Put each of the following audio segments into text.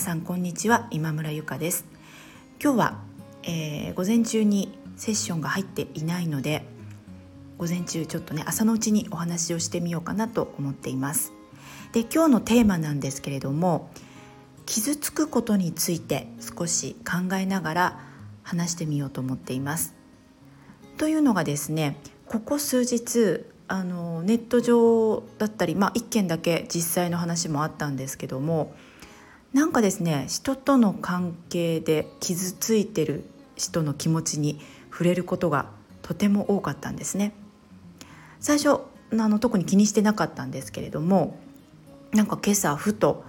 さんこんにちは。今村ゆかです。今日は、えー、午前中にセッションが入っていないので午前中ちょっとね朝のうちにお話をしてみようかなと思っています。で今日のテーマなんですけれども傷つくことについて少し考えながら話してみようと思っています。というのがですねここ数日あのネット上だったり、まあ、1件だけ実際の話もあったんですけどもなんかですね人との関係で傷ついてる人の気持ちに触れることがとても多かったんですね。最初あの特に気にしてなかったんですけれどもなんか今朝ふと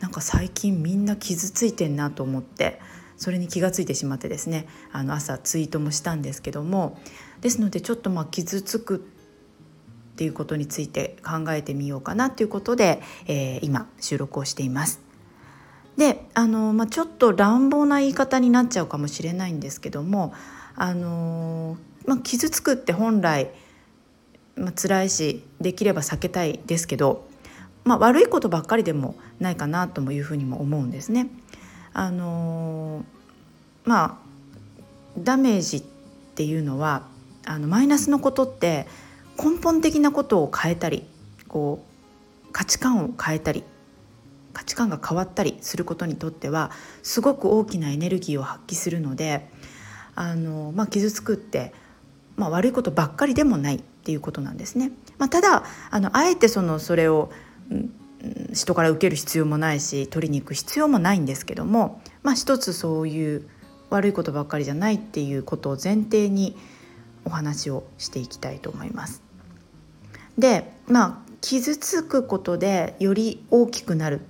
なんか最近みんな傷ついてんなと思ってそれに気がついてしまってですねあの朝ツイートもしたんですけどもですのでちょっとまあ傷つくっていうことについて考えてみようかなということで、えー、今収録をしています。であの、まあ、ちょっと乱暴な言い方になっちゃうかもしれないんですけどもあの、まあ、傷つくって本来、まあ辛いしできれば避けたいですけど、まあ、悪いことばっかりでもないかなともいうふうにも思うんですね。あのまあダメージっていうのはあのマイナスのことって根本的なことを変えたりこう価値観を変えたり価値観が変わったりすることにとってはすごく大きなエネルギーを発揮するのであの、まあ、傷つくって、まあ、悪いことばっかりでもないっていうことなんですね。まあ、ただあのあえてそのそれを、うん、人から受ける必要もないし取りに行く必要もないんですけども、まあ、一つそういう悪いことばっかりじゃないっていうことを前提にお話をしていきたいと思います。でまあ傷つくことでより大きくなる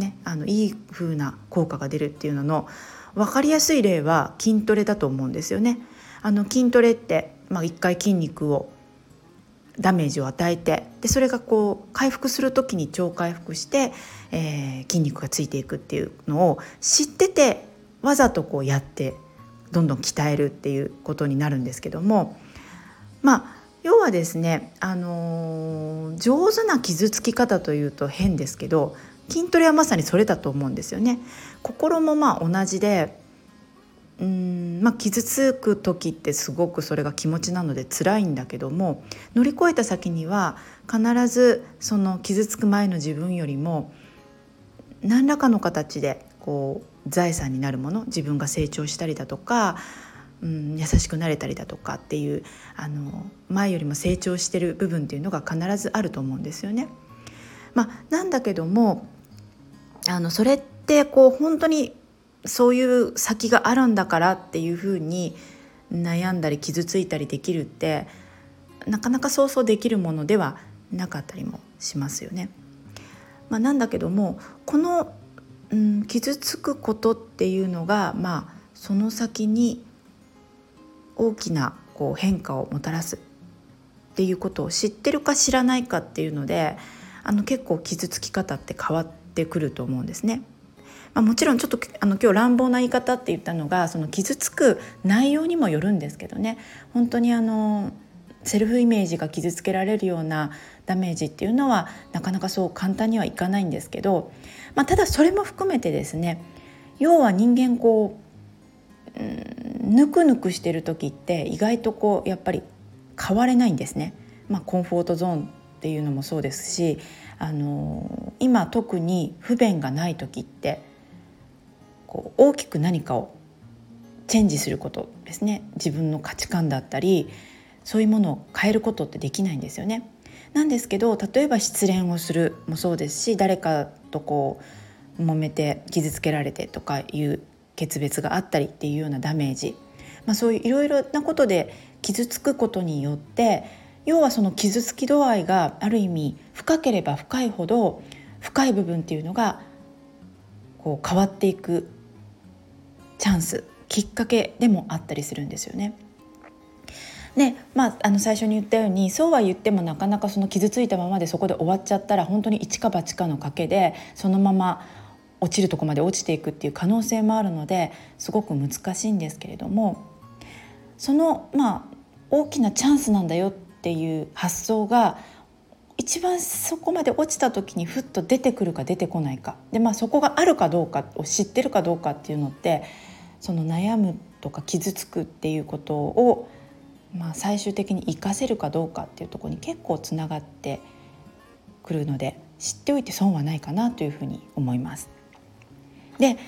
ね、あのいい風な効果が出るっていうのの分かりやすい例は筋トレだと思うんですよね。あの筋トレって、まあ、一回筋肉をダメージを与えてでそれがこう回復する時に超回復して、えー、筋肉がついていくっていうのを知っててわざとこうやってどんどん鍛えるっていうことになるんですけどもまあ要はですね、あのー、上手な傷つき方というと変ですけど筋トレはまさにそれだと思うんですよね。心もまあ同じでうーん、まあ、傷つく時ってすごくそれが気持ちなので辛いんだけども乗り越えた先には必ずその傷つく前の自分よりも何らかの形でこう財産になるもの自分が成長したりだとか、うん、優しくなれたりだとかっていうあの前よりも成長してる部分っていうのが必ずあると思うんですよね。まあ、なんだけどもあのそれってこう本当にそういう先があるんだからっていうふうに悩んだり傷ついたりできるってなかなか想像できるものではなかったりもしますよね。まあ、なんだけどもこの、うん、傷つくことっていうのが、まあ、その先に大きなこう変化をもたらすっていうことを知ってるか知らないかっていうのであの結構傷つき方って変わってってくると思うんですね。まあ、もちろんちょっとあの今日乱暴な言い方って言ったのがその傷つく内容にもよるんですけどね本当にあのセルフイメージが傷つけられるようなダメージっていうのはなかなかそう簡単にはいかないんですけど、まあ、ただそれも含めてですね要は人間こう、うん、ぬくぬくしてる時って意外とこうやっぱり変われないんですね。まあ、コンフォートゾーンっていうのもそうですしあの今特に不便がない時ってこう大きく何かをチェンジすることですね自分の価値観だったりそういうものを変えることってできないんですよね。なんですけど例えば失恋をするもそうですし誰かとこう揉めて傷つけられてとかいう決別があったりっていうようなダメージ、まあ、そういういろいろなことで傷つくことによって要はその傷つき度合いがある意味深ければ深いほど深い部分っていうのがこう変わっていくチャンスきっかけでもあったりするんですよね。でまあ、あの最初に言ったようにそうは言ってもなかなかその傷ついたままでそこで終わっちゃったら本当に一か八かの賭けでそのまま落ちるとこまで落ちていくっていう可能性もあるのですごく難しいんですけれどもそのまあ大きなチャンスなんだよっていう発想が一番そこまで落ちた時にふっと出てくるか出てこないかで、まあ、そこがあるかどうかを知ってるかどうかっていうのってその悩むとか傷つくっていうことを、まあ、最終的に活かせるかどうかっていうとこに結構つながってくるので知っておいて損はないかなというふうに思います。で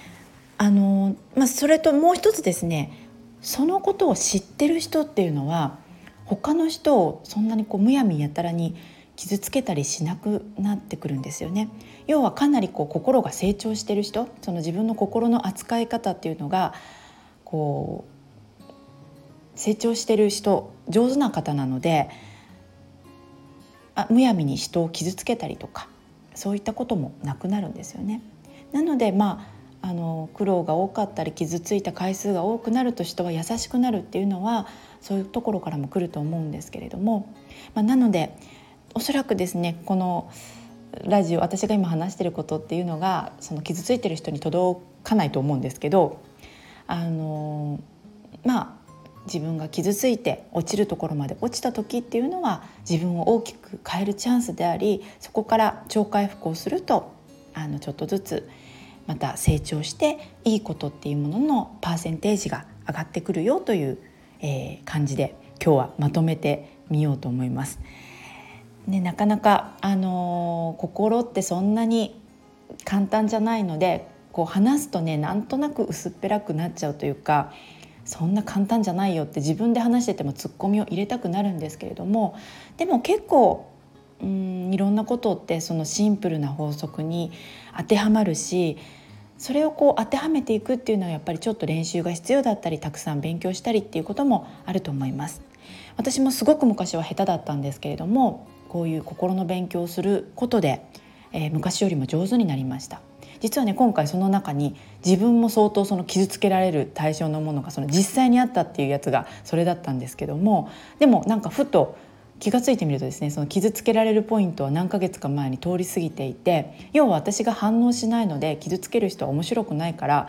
あの、まあ、それともう一つですねそのことを知ってる人っていうのは他の人をそんなにこうむやみやたらに傷つけたりしなくなってくるんですよね。要はかなりこう心が成長してる人その自分の心の扱い方っていうのがこう成長してる人上手な方なのであむやみに人を傷つけたりとかそういったこともなくなるんですよね。なのでまああの苦労が多かったり傷ついた回数が多くなると人は優しくなるっていうのはそういうところからも来ると思うんですけれども、まあ、なのでおそらくですねこのラジオ私が今話してることっていうのがその傷ついてる人に届かないと思うんですけどあのまあ自分が傷ついて落ちるところまで落ちた時っていうのは自分を大きく変えるチャンスでありそこから超回復をするとあのちょっとずつまた成長していいことっていうもののパーセンテージが上がってくるよという、えー、感じで今日はまとめてみようと思います。ね、なかなか、あのー、心ってそんなに簡単じゃないのでこう話すとねなんとなく薄っぺらくなっちゃうというかそんな簡単じゃないよって自分で話しててもツッコミを入れたくなるんですけれどもでも結構いろんなことってそのシンプルな法則に当てはまるしそれをこう当てはめていくっていうのはやっぱりちょっと練習が必要だったりたくさん勉強したりっていうこともあると思います。私もすごく昔は下手だったんですけれどもこういう心の勉強をすることで、えー、昔よりも上手になりました実はね今回その中に自分も相当その傷つけられる対象のものがその実際にあったっていうやつがそれだったんですけどもでもなんかふと気が付いてみるとですねその傷つけられるポイントは何ヶ月か前に通り過ぎていて要は私が反応しないので傷つける人は面白くないから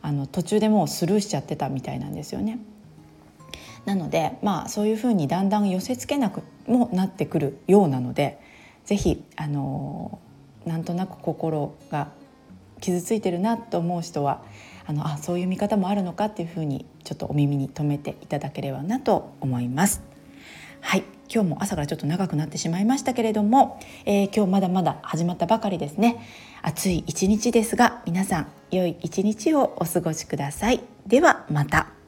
あの途中でもうスルーしちゃってたみたいなんですよね。なのでまあそういうふうにだんだん寄せつけなくもなってくるようなので是非あのなんとなく心が傷ついてるなと思う人はあのあそういう見方もあるのかっていうふうにちょっとお耳に留めていただければなと思います。はい今日も朝からちょっと長くなってしまいましたけれども、えー、今日まだまだ始まったばかりですね。暑い一日ですが皆さん良い一日をお過ごしください。ではまた。